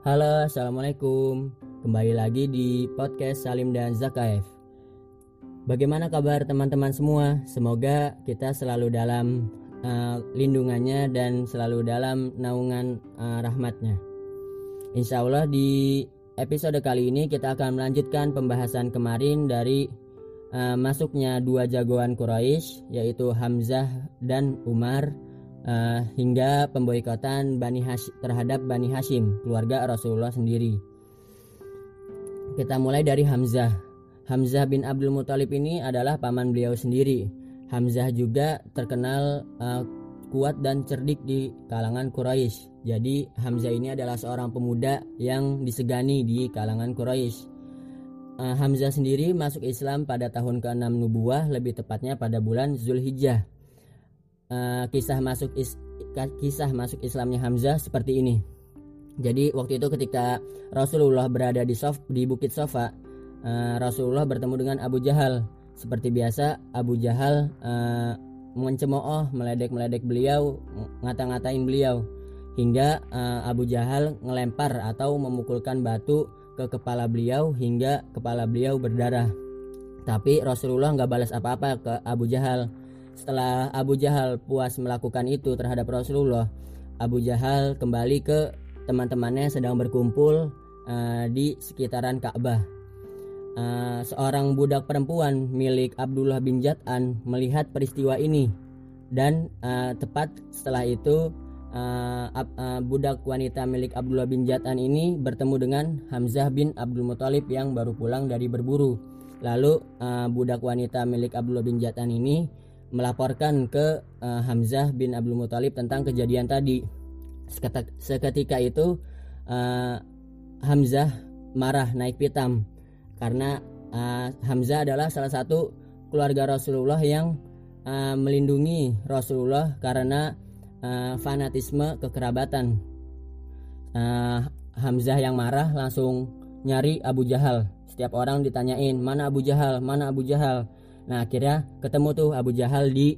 Halo, assalamualaikum. Kembali lagi di podcast Salim dan Zakaev. Bagaimana kabar teman-teman semua? Semoga kita selalu dalam uh, lindungannya dan selalu dalam naungan uh, rahmatnya. Insya Allah di episode kali ini kita akan melanjutkan pembahasan kemarin dari uh, masuknya dua jagoan Quraisy yaitu Hamzah dan Umar uh, hingga pemboikotan Bani Hashim, terhadap Bani Hashim, keluarga Rasulullah sendiri. Kita mulai dari Hamzah. Hamzah bin Abdul Muthalib ini adalah paman beliau sendiri. Hamzah juga terkenal uh, kuat dan cerdik di kalangan Quraisy. Jadi Hamzah ini adalah seorang pemuda yang disegani di kalangan Quraisy. Uh, Hamzah sendiri masuk Islam pada tahun ke-6 Nubuah, lebih tepatnya pada bulan Zulhijjah uh, kisah masuk is, kisah masuk Islamnya Hamzah seperti ini. Jadi waktu itu ketika Rasulullah berada di Sof, di Bukit Sofa, uh, Rasulullah bertemu dengan Abu Jahal. Seperti biasa Abu Jahal uh, mencemooh, meledek-meledek beliau, ngata-ngatain beliau hingga uh, Abu Jahal ngelempar atau memukulkan batu ke kepala beliau hingga kepala beliau berdarah. Tapi Rasulullah nggak balas apa-apa ke Abu Jahal setelah Abu Jahal puas melakukan itu terhadap Rasulullah, Abu Jahal kembali ke teman-temannya sedang berkumpul uh, di sekitaran Ka'bah. Uh, seorang budak perempuan milik Abdullah bin Jat'an melihat peristiwa ini dan uh, tepat setelah itu uh, uh, budak wanita milik Abdullah bin Jat'an ini bertemu dengan Hamzah bin Abdul Muthalib yang baru pulang dari berburu. Lalu uh, budak wanita milik Abdullah bin Jat'an ini melaporkan ke uh, Hamzah bin Abdul Muthalib tentang kejadian tadi. Seketika, itu uh, Hamzah marah naik pitam karena uh, Hamzah adalah salah satu keluarga Rasulullah yang uh, melindungi Rasulullah karena uh, fanatisme kekerabatan. Uh, Hamzah yang marah langsung nyari Abu Jahal. Setiap orang ditanyain mana Abu Jahal, mana Abu Jahal Nah akhirnya ketemu tuh Abu Jahal di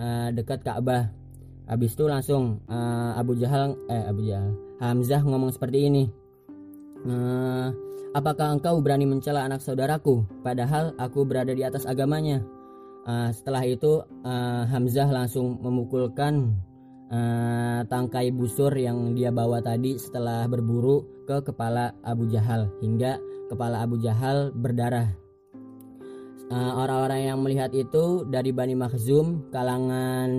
uh, dekat Ka'bah. Habis itu langsung uh, Abu Jahal eh Abu Jahal Hamzah ngomong seperti ini. Uh, apakah engkau berani mencela anak saudaraku padahal aku berada di atas agamanya? Uh, setelah itu uh, Hamzah langsung memukulkan uh, tangkai busur yang dia bawa tadi setelah berburu ke kepala Abu Jahal hingga kepala Abu Jahal berdarah orang-orang yang melihat itu dari Bani Makhzum kalangan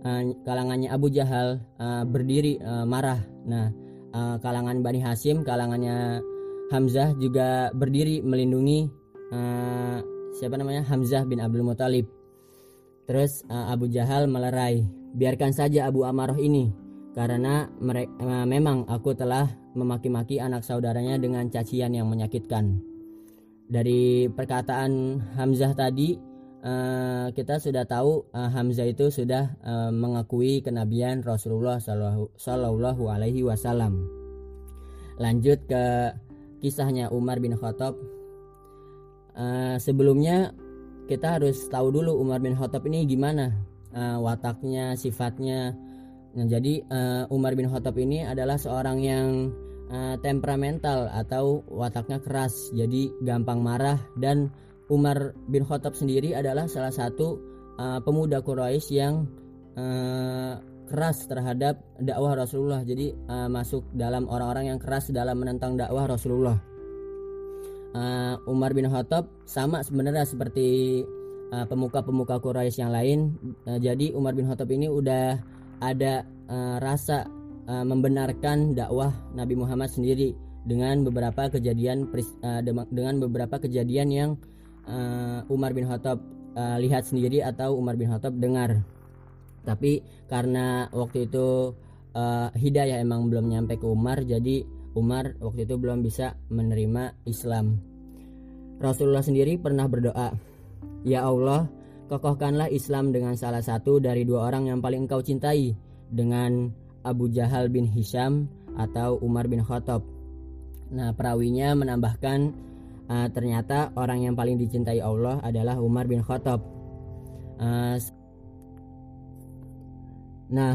uh, kalangannya Abu Jahal uh, berdiri uh, marah. Nah uh, kalangan Bani Hasim kalangannya Hamzah juga berdiri melindungi uh, siapa namanya? Hamzah bin Abdul Muthalib terus uh, Abu Jahal melerai. Biarkan saja Abu Amaroh ini karena mereka, uh, memang aku telah memaki-maki anak saudaranya dengan cacian yang menyakitkan dari perkataan Hamzah tadi uh, kita sudah tahu uh, Hamzah itu sudah uh, mengakui kenabian Rasulullah Shallallahu Alaihi Wasallam. Lanjut ke kisahnya Umar bin Khattab. Uh, sebelumnya kita harus tahu dulu Umar bin Khattab ini gimana uh, wataknya, sifatnya. Nah, jadi uh, Umar bin Khattab ini adalah seorang yang uh, temperamental atau wataknya keras. Jadi gampang marah. Dan Umar bin Khattab sendiri adalah salah satu uh, pemuda Quraisy yang uh, keras terhadap dakwah Rasulullah. Jadi uh, masuk dalam orang-orang yang keras dalam menentang dakwah Rasulullah. Uh, Umar bin Khattab sama sebenarnya seperti pemuka-pemuka Quraisy yang lain. Uh, jadi Umar bin Khattab ini udah ada uh, rasa uh, membenarkan dakwah Nabi Muhammad sendiri dengan beberapa kejadian uh, dengan beberapa kejadian yang uh, Umar bin Khattab uh, lihat sendiri atau Umar bin Khattab dengar. Tapi karena waktu itu uh, hidayah emang belum nyampe ke Umar, jadi Umar waktu itu belum bisa menerima Islam. Rasulullah sendiri pernah berdoa, "Ya Allah, kokohkanlah Islam dengan salah satu dari dua orang yang paling engkau cintai, dengan Abu Jahal bin Hisham atau Umar bin Khattab. Nah, perawinya menambahkan uh, ternyata orang yang paling dicintai Allah adalah Umar bin Khattab. Uh, nah,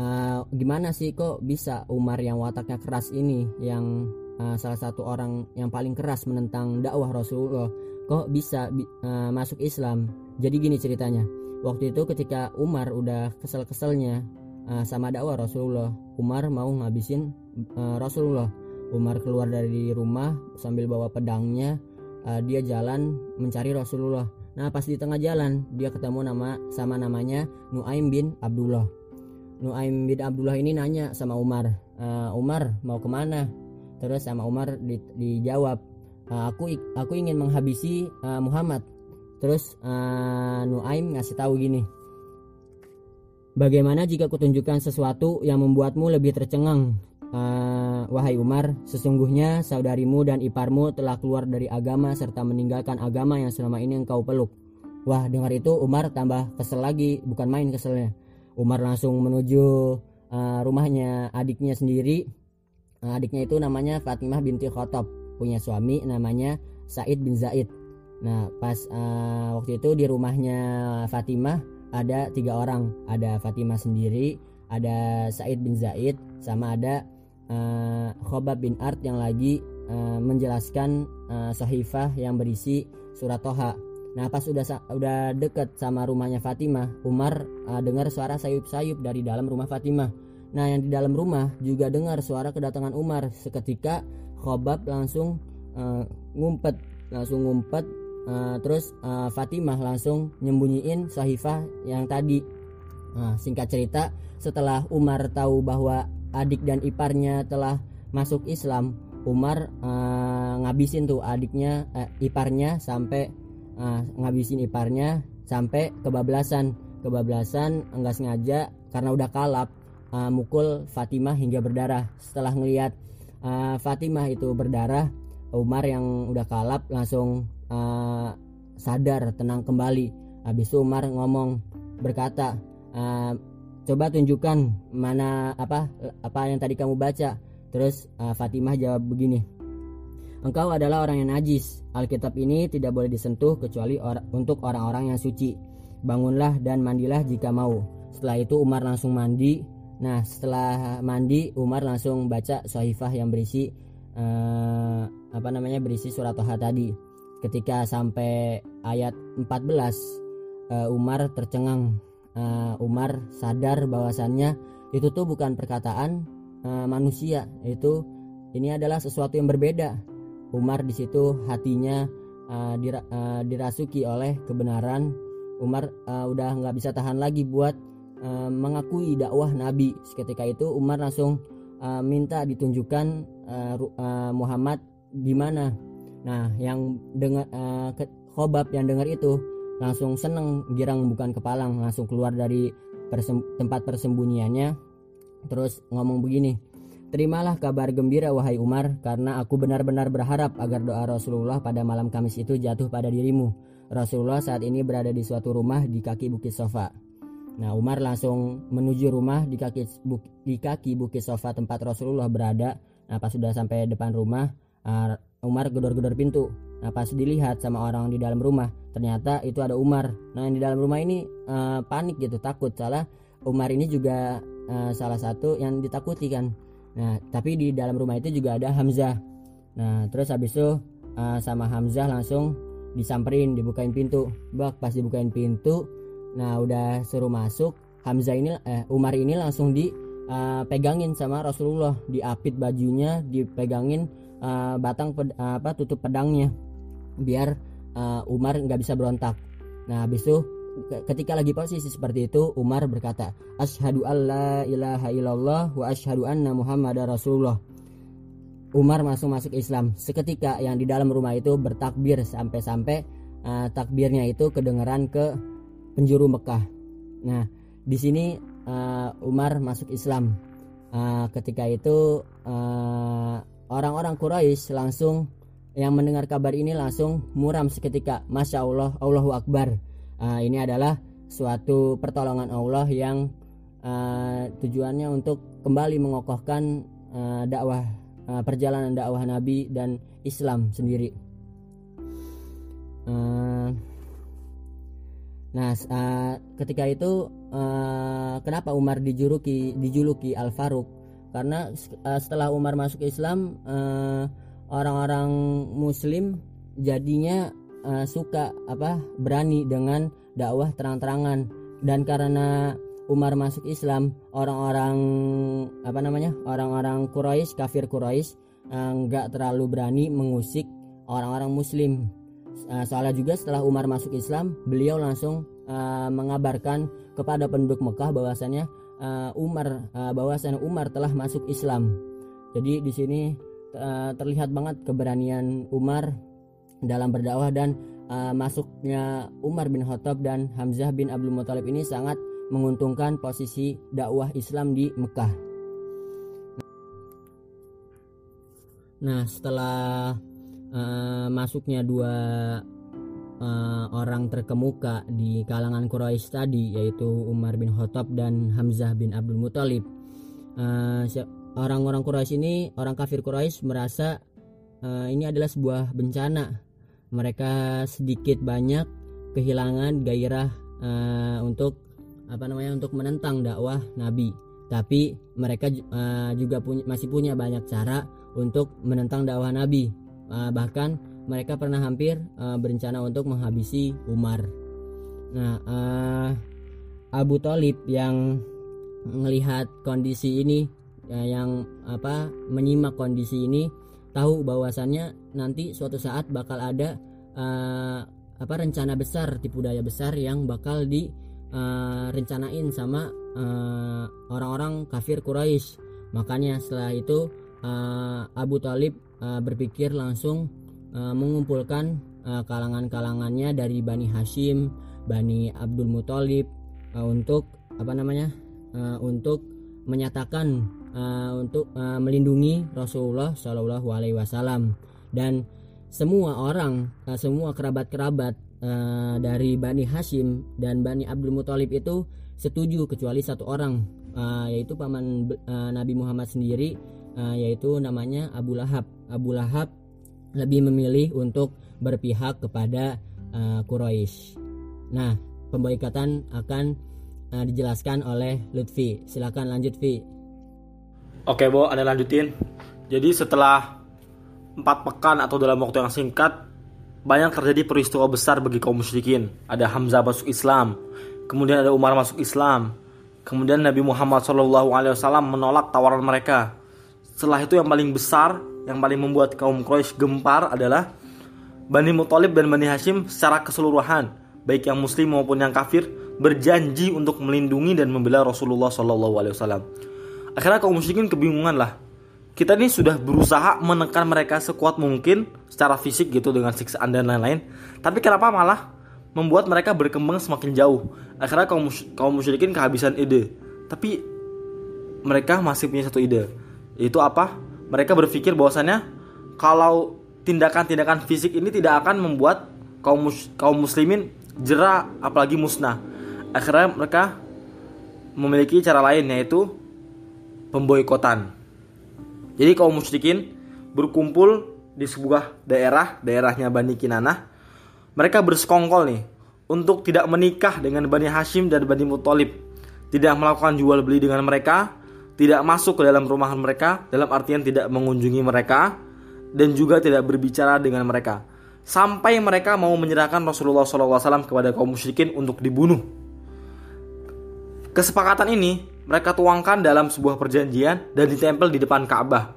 uh, gimana sih kok bisa Umar yang wataknya keras ini yang uh, salah satu orang yang paling keras menentang dakwah Rasulullah kok bisa uh, masuk Islam jadi gini ceritanya waktu itu ketika Umar udah kesel-keselnya uh, sama dakwah Rasulullah. Umar mau ngabisin uh, Rasulullah. Umar keluar dari rumah sambil bawa pedangnya. Uh, dia jalan mencari Rasulullah. Nah pas di tengah jalan dia ketemu nama sama namanya Nuaim bin Abdullah. Nuaim bin Abdullah ini nanya sama Umar uh, Umar mau ke mana? Terus sama Umar di, dijawab uh, aku aku ingin menghabisi uh, Muhammad. Terus uh, Nuaim ngasih tahu gini Bagaimana jika kutunjukkan sesuatu yang membuatmu lebih tercengang uh, wahai Umar, sesungguhnya saudarimu dan iparmu telah keluar dari agama serta meninggalkan agama yang selama ini engkau peluk. Wah, dengar itu Umar tambah kesel lagi, bukan main keselnya. Umar langsung menuju uh, rumahnya adiknya sendiri. Uh, adiknya itu namanya Fatimah binti Khattab, punya suami namanya Said bin Zaid. Nah, pas uh, waktu itu di rumahnya Fatimah ada tiga orang, ada Fatimah sendiri, ada Said bin Zaid, sama ada uh, Khobab bin Art yang lagi uh, menjelaskan uh, sahifah yang berisi surat Toha. Nah pas udah udah deket sama rumahnya Fatimah, Umar uh, dengar suara sayup-sayup dari dalam rumah Fatimah. Nah yang di dalam rumah juga dengar suara kedatangan Umar. Seketika Khobab langsung uh, ngumpet, langsung ngumpet. Uh, terus uh, Fatimah langsung nyembunyiin sahifah yang tadi. Nah, singkat cerita, setelah Umar tahu bahwa adik dan iparnya telah masuk Islam Umar uh, ngabisin tuh adiknya uh, iparnya sampai uh, ngabisin iparnya sampai kebablasan kebablasan enggak sengaja karena udah kalap uh, mukul Fatimah hingga berdarah setelah ngelihat uh, Fatimah itu berdarah Umar yang udah kalap langsung uh, sadar tenang kembali. Habis itu Umar ngomong berkata uh, coba tunjukkan mana apa apa yang tadi kamu baca. Terus uh, Fatimah jawab begini engkau adalah orang yang najis. Alkitab ini tidak boleh disentuh kecuali or untuk orang-orang yang suci. Bangunlah dan mandilah jika mau. Setelah itu Umar langsung mandi. Nah setelah mandi Umar langsung baca sahifah yang berisi uh, apa namanya berisi surat Toha tadi ketika sampai ayat 14 uh, Umar tercengang. Uh, Umar sadar bahwasannya itu tuh bukan perkataan uh, manusia. Itu ini adalah sesuatu yang berbeda. Umar di situ hatinya uh, dira, uh, dirasuki oleh kebenaran. Umar uh, udah nggak bisa tahan lagi buat uh, mengakui dakwah Nabi. Ketika itu Umar langsung uh, minta ditunjukkan uh, uh, Muhammad di mana nah yang dengar uh, Khobab yang dengar itu langsung seneng girang bukan kepalang langsung keluar dari persem tempat persembunyiannya terus ngomong begini Terimalah kabar gembira wahai Umar karena aku benar-benar berharap agar doa Rasulullah pada malam Kamis itu jatuh pada dirimu. Rasulullah saat ini berada di suatu rumah di kaki Bukit Sofa. Nah, Umar langsung menuju rumah di kaki buk, di kaki Bukit Sofa tempat Rasulullah berada. Nah, sudah sampai depan rumah, uh, Umar gedor-gedor pintu. Nah, pas dilihat sama orang di dalam rumah, ternyata itu ada Umar. Nah yang di dalam rumah ini uh, panik gitu takut. Salah Umar ini juga uh, salah satu yang ditakuti kan. Nah tapi di dalam rumah itu juga ada Hamzah. Nah terus habis itu uh, sama Hamzah langsung disamperin dibukain pintu. Bak pas dibukain pintu nah udah suruh masuk Hamzah ini eh Umar ini langsung di uh, pegangin sama Rasulullah. Diapit bajunya dipegangin uh, batang ped, uh, apa tutup pedangnya biar uh, Umar nggak bisa berontak. Nah, habis itu ketika lagi posisi seperti itu Umar berkata, "Asyhadu alla ilaha illallah wa asyhadu anna Muhammadar Rasulullah." Umar masuk masuk Islam. Seketika yang di dalam rumah itu bertakbir sampai-sampai uh, takbirnya itu kedengaran ke penjuru Mekah. Nah, di sini uh, Umar masuk Islam. Uh, ketika itu orang -orang Quraisy langsung yang mendengar kabar ini langsung muram seketika. Masya Allah Allahu Akbar. Uh, ini adalah suatu pertolongan Allah yang uh, tujuannya untuk kembali mengokohkan uh, dakwah uh, perjalanan dakwah Nabi dan Islam sendiri. Uh, nah uh, ketika itu uh, kenapa Umar dijuluki dijuluki Al Faruq karena uh, setelah Umar masuk Islam orang-orang uh, Muslim jadinya uh, suka apa berani dengan dakwah terang-terangan. Dan karena Umar masuk Islam orang-orang apa namanya orang-orang Quraisy kafir Quraisy nggak uh, terlalu berani mengusik orang-orang Muslim. Uh, soalnya juga setelah Umar masuk Islam beliau langsung uh, mengabarkan kepada penduduk Mekah bahwasanya uh, Umar uh, bahwasanya Umar telah masuk Islam jadi di sini uh, terlihat banget keberanian Umar dalam berdakwah dan uh, masuknya Umar bin Khattab dan Hamzah bin Abdul Muthalib ini sangat menguntungkan posisi dakwah Islam di Mekah. Nah, setelah uh, masuknya dua uh, orang terkemuka di kalangan Quraisy tadi yaitu Umar bin Khattab dan Hamzah bin Abdul Muthalib, uh, orang-orang Quraisy ini, orang kafir Quraisy merasa uh, ini adalah sebuah bencana. Mereka sedikit banyak kehilangan gairah uh, untuk apa namanya untuk menentang dakwah Nabi. Tapi mereka uh, juga punya, masih punya banyak cara untuk menentang dakwah Nabi. Uh, bahkan mereka pernah hampir uh, berencana untuk menghabisi Umar. Nah, uh, Abu Talib yang melihat kondisi ini, uh, yang apa menyimak kondisi ini, tahu bahwasannya nanti suatu saat bakal ada uh, apa rencana besar tipu daya besar yang bakal di uh, sama uh, orang-orang kafir Quraisy. Makanya setelah itu uh, Abu Talib uh, berpikir langsung uh, mengumpulkan uh, kalangan-kalangannya dari Bani Hashim, Bani Abdul Muthalib uh, untuk apa namanya? Uh, untuk menyatakan uh, untuk uh, melindungi Rasulullah Shallallahu Alaihi Wasallam dan semua orang, uh, semua kerabat-kerabat uh, dari Bani Hashim dan Bani Abdul Muthalib itu setuju kecuali satu orang uh, yaitu paman uh, Nabi Muhammad sendiri uh, yaitu namanya Abu Lahab. Abu Lahab lebih memilih untuk berpihak kepada uh, Quraisy. Nah, pemboikatan akan uh, dijelaskan oleh Lutfi. Silakan lanjut, Vi. Oke, Bo, Anda lanjutin. Jadi setelah empat pekan atau dalam waktu yang singkat banyak terjadi peristiwa besar bagi kaum musyrikin. Ada Hamzah masuk Islam, kemudian ada Umar masuk Islam, kemudian Nabi Muhammad SAW menolak tawaran mereka. Setelah itu yang paling besar, yang paling membuat kaum Quraisy gempar adalah Bani Muthalib dan Bani Hashim secara keseluruhan, baik yang Muslim maupun yang kafir, berjanji untuk melindungi dan membela Rasulullah SAW. Akhirnya kaum musyrikin kebingungan lah kita ini sudah berusaha menekan mereka sekuat mungkin secara fisik gitu dengan siksaan dan lain-lain. Tapi kenapa malah membuat mereka berkembang semakin jauh? Akhirnya kaum kaum musyrikin kehabisan ide. Tapi mereka masih punya satu ide. Yaitu apa? Mereka berpikir bahwasannya kalau tindakan-tindakan fisik ini tidak akan membuat kaum mus kaum muslimin jerah apalagi musnah. Akhirnya mereka memiliki cara lain yaitu pemboikotan. Jadi kaum musyrikin berkumpul di sebuah daerah, daerahnya Bani Kinanah. Mereka bersekongkol nih untuk tidak menikah dengan Bani Hashim dan Bani Muthalib. Tidak melakukan jual beli dengan mereka, tidak masuk ke dalam rumahan mereka, dalam artian tidak mengunjungi mereka, dan juga tidak berbicara dengan mereka. Sampai mereka mau menyerahkan Rasulullah SAW kepada kaum musyrikin untuk dibunuh. Kesepakatan ini mereka tuangkan dalam sebuah perjanjian dan ditempel di depan Ka'bah.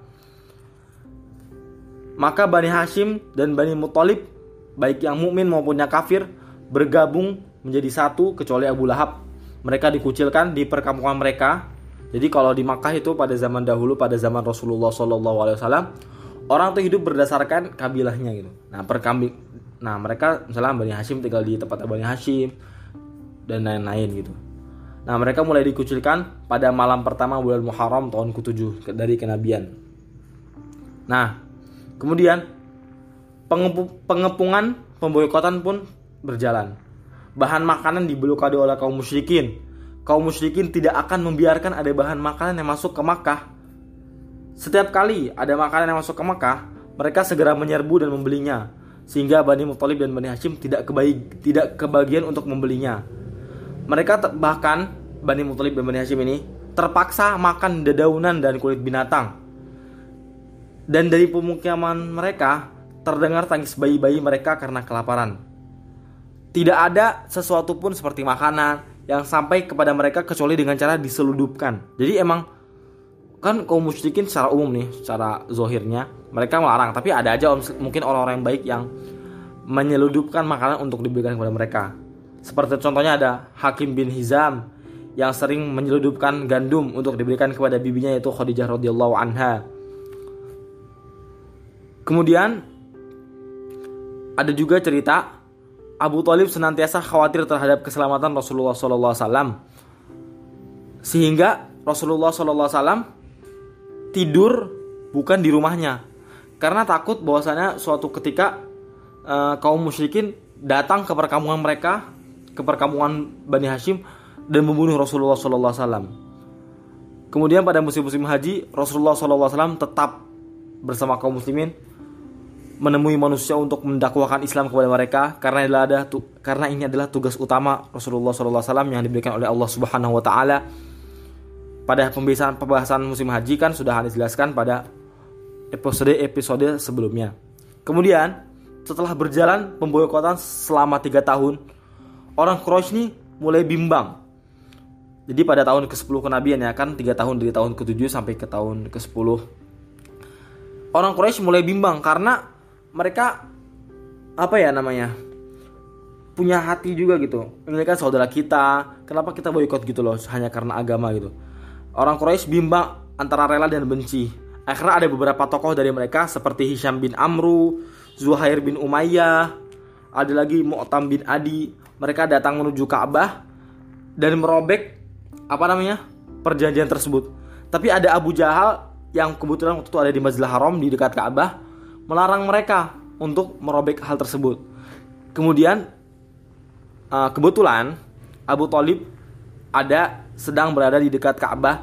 Maka Bani Hashim dan Bani Muthalib, baik yang mukmin maupun yang kafir, bergabung menjadi satu kecuali Abu Lahab. Mereka dikucilkan di perkampungan mereka. Jadi kalau di Makkah itu pada zaman dahulu pada zaman Rasulullah SAW, orang itu hidup berdasarkan kabilahnya gitu. Nah, perkambi Nah, mereka misalnya Bani Hashim tinggal di tempat Bani Hashim dan lain-lain gitu. Nah, mereka mulai dikucilkan pada malam pertama bulan Muharram tahun ke-7 dari kenabian. Nah, kemudian pengepungan pemboikotan pun berjalan. Bahan makanan diblokade oleh kaum musyrikin. Kaum musyrikin tidak akan membiarkan ada bahan makanan yang masuk ke Makkah. Setiap kali ada makanan yang masuk ke Makkah, mereka segera menyerbu dan membelinya. Sehingga Bani Muthalib dan Bani Hashim tidak kebaik, tidak kebagian untuk membelinya mereka bahkan Bani Muthalib dan Bani Hashim ini terpaksa makan dedaunan dan kulit binatang. Dan dari pemukiman mereka terdengar tangis bayi-bayi mereka karena kelaparan. Tidak ada sesuatu pun seperti makanan yang sampai kepada mereka kecuali dengan cara diseludupkan. Jadi emang kan kaum musyrikin secara umum nih, secara zohirnya mereka melarang, tapi ada aja mungkin orang-orang yang baik yang menyeludupkan makanan untuk diberikan kepada mereka. Seperti contohnya ada Hakim bin Hizam yang sering menyeludupkan gandum untuk diberikan kepada bibinya yaitu Khadijah radhiyallahu anha. Kemudian ada juga cerita Abu Talib senantiasa khawatir terhadap keselamatan Rasulullah SAW sehingga Rasulullah SAW tidur bukan di rumahnya. Karena takut bahwasanya suatu ketika uh, kaum musyrikin datang ke perkampungan mereka ke perkampungan Bani Hashim dan membunuh Rasulullah SAW. Kemudian pada musim-musim haji, Rasulullah SAW tetap bersama kaum muslimin menemui manusia untuk mendakwakan Islam kepada mereka karena adalah ada karena ini adalah tugas utama Rasulullah SAW yang diberikan oleh Allah Subhanahu Wa Taala. Pada pembahasan pembahasan musim haji kan sudah dijelaskan pada episode-episode sebelumnya. Kemudian setelah berjalan pemboikotan selama tiga tahun, orang Quraisy ini mulai bimbang jadi pada tahun ke-10 kenabian ya kan 3 tahun dari tahun ke-7 sampai ke tahun ke-10 orang Quraisy mulai bimbang karena mereka apa ya namanya punya hati juga gitu. Kan saudara kita kenapa kita boykot gitu loh hanya karena agama gitu. Orang Quraisy bimbang antara rela dan benci. Akhirnya ada beberapa tokoh dari mereka seperti Hisham bin Amru Zuhair bin Umayyah ada lagi Mu'tam bin Adi. Mereka datang menuju Ka'bah dan merobek apa namanya perjanjian tersebut. Tapi ada Abu Jahal yang kebetulan waktu itu ada di Masjidil Haram di dekat Ka'bah melarang mereka untuk merobek hal tersebut. Kemudian uh, kebetulan Abu Talib ada sedang berada di dekat Ka'bah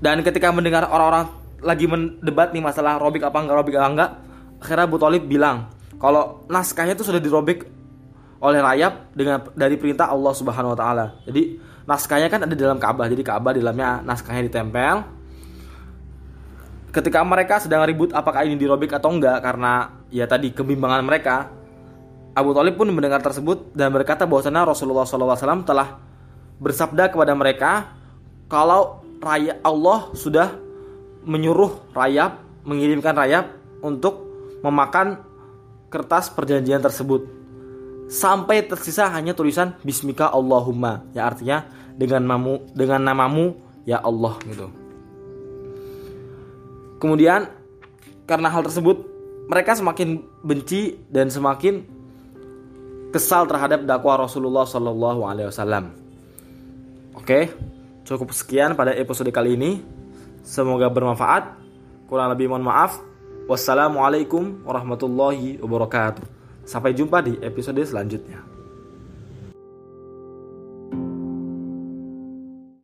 dan ketika mendengar orang-orang lagi mendebat nih masalah robek apa enggak robek apa enggak akhirnya Abu Talib bilang kalau naskahnya itu sudah dirobek oleh rayap dengan dari perintah Allah Subhanahu wa taala. Jadi naskahnya kan ada di dalam Ka'bah. Jadi Ka'bah di dalamnya naskahnya ditempel. Ketika mereka sedang ribut apakah ini dirobek atau enggak? Karena ya tadi kebimbangan mereka, Abu Talib pun mendengar tersebut dan berkata bahwasanya Rasulullah SAW telah bersabda kepada mereka kalau raya Allah sudah menyuruh rayap mengirimkan rayap untuk memakan kertas perjanjian tersebut. Sampai tersisa hanya tulisan Bismika Allahumma. Ya artinya dengan namamu dengan namamu ya Allah gitu. Kemudian karena hal tersebut mereka semakin benci dan semakin kesal terhadap dakwah Rasulullah Shallallahu Alaihi Wasallam. Oke, cukup sekian pada episode kali ini. Semoga bermanfaat. Kurang lebih mohon maaf. Wassalamualaikum warahmatullahi wabarakatuh. Sampai jumpa di episode selanjutnya.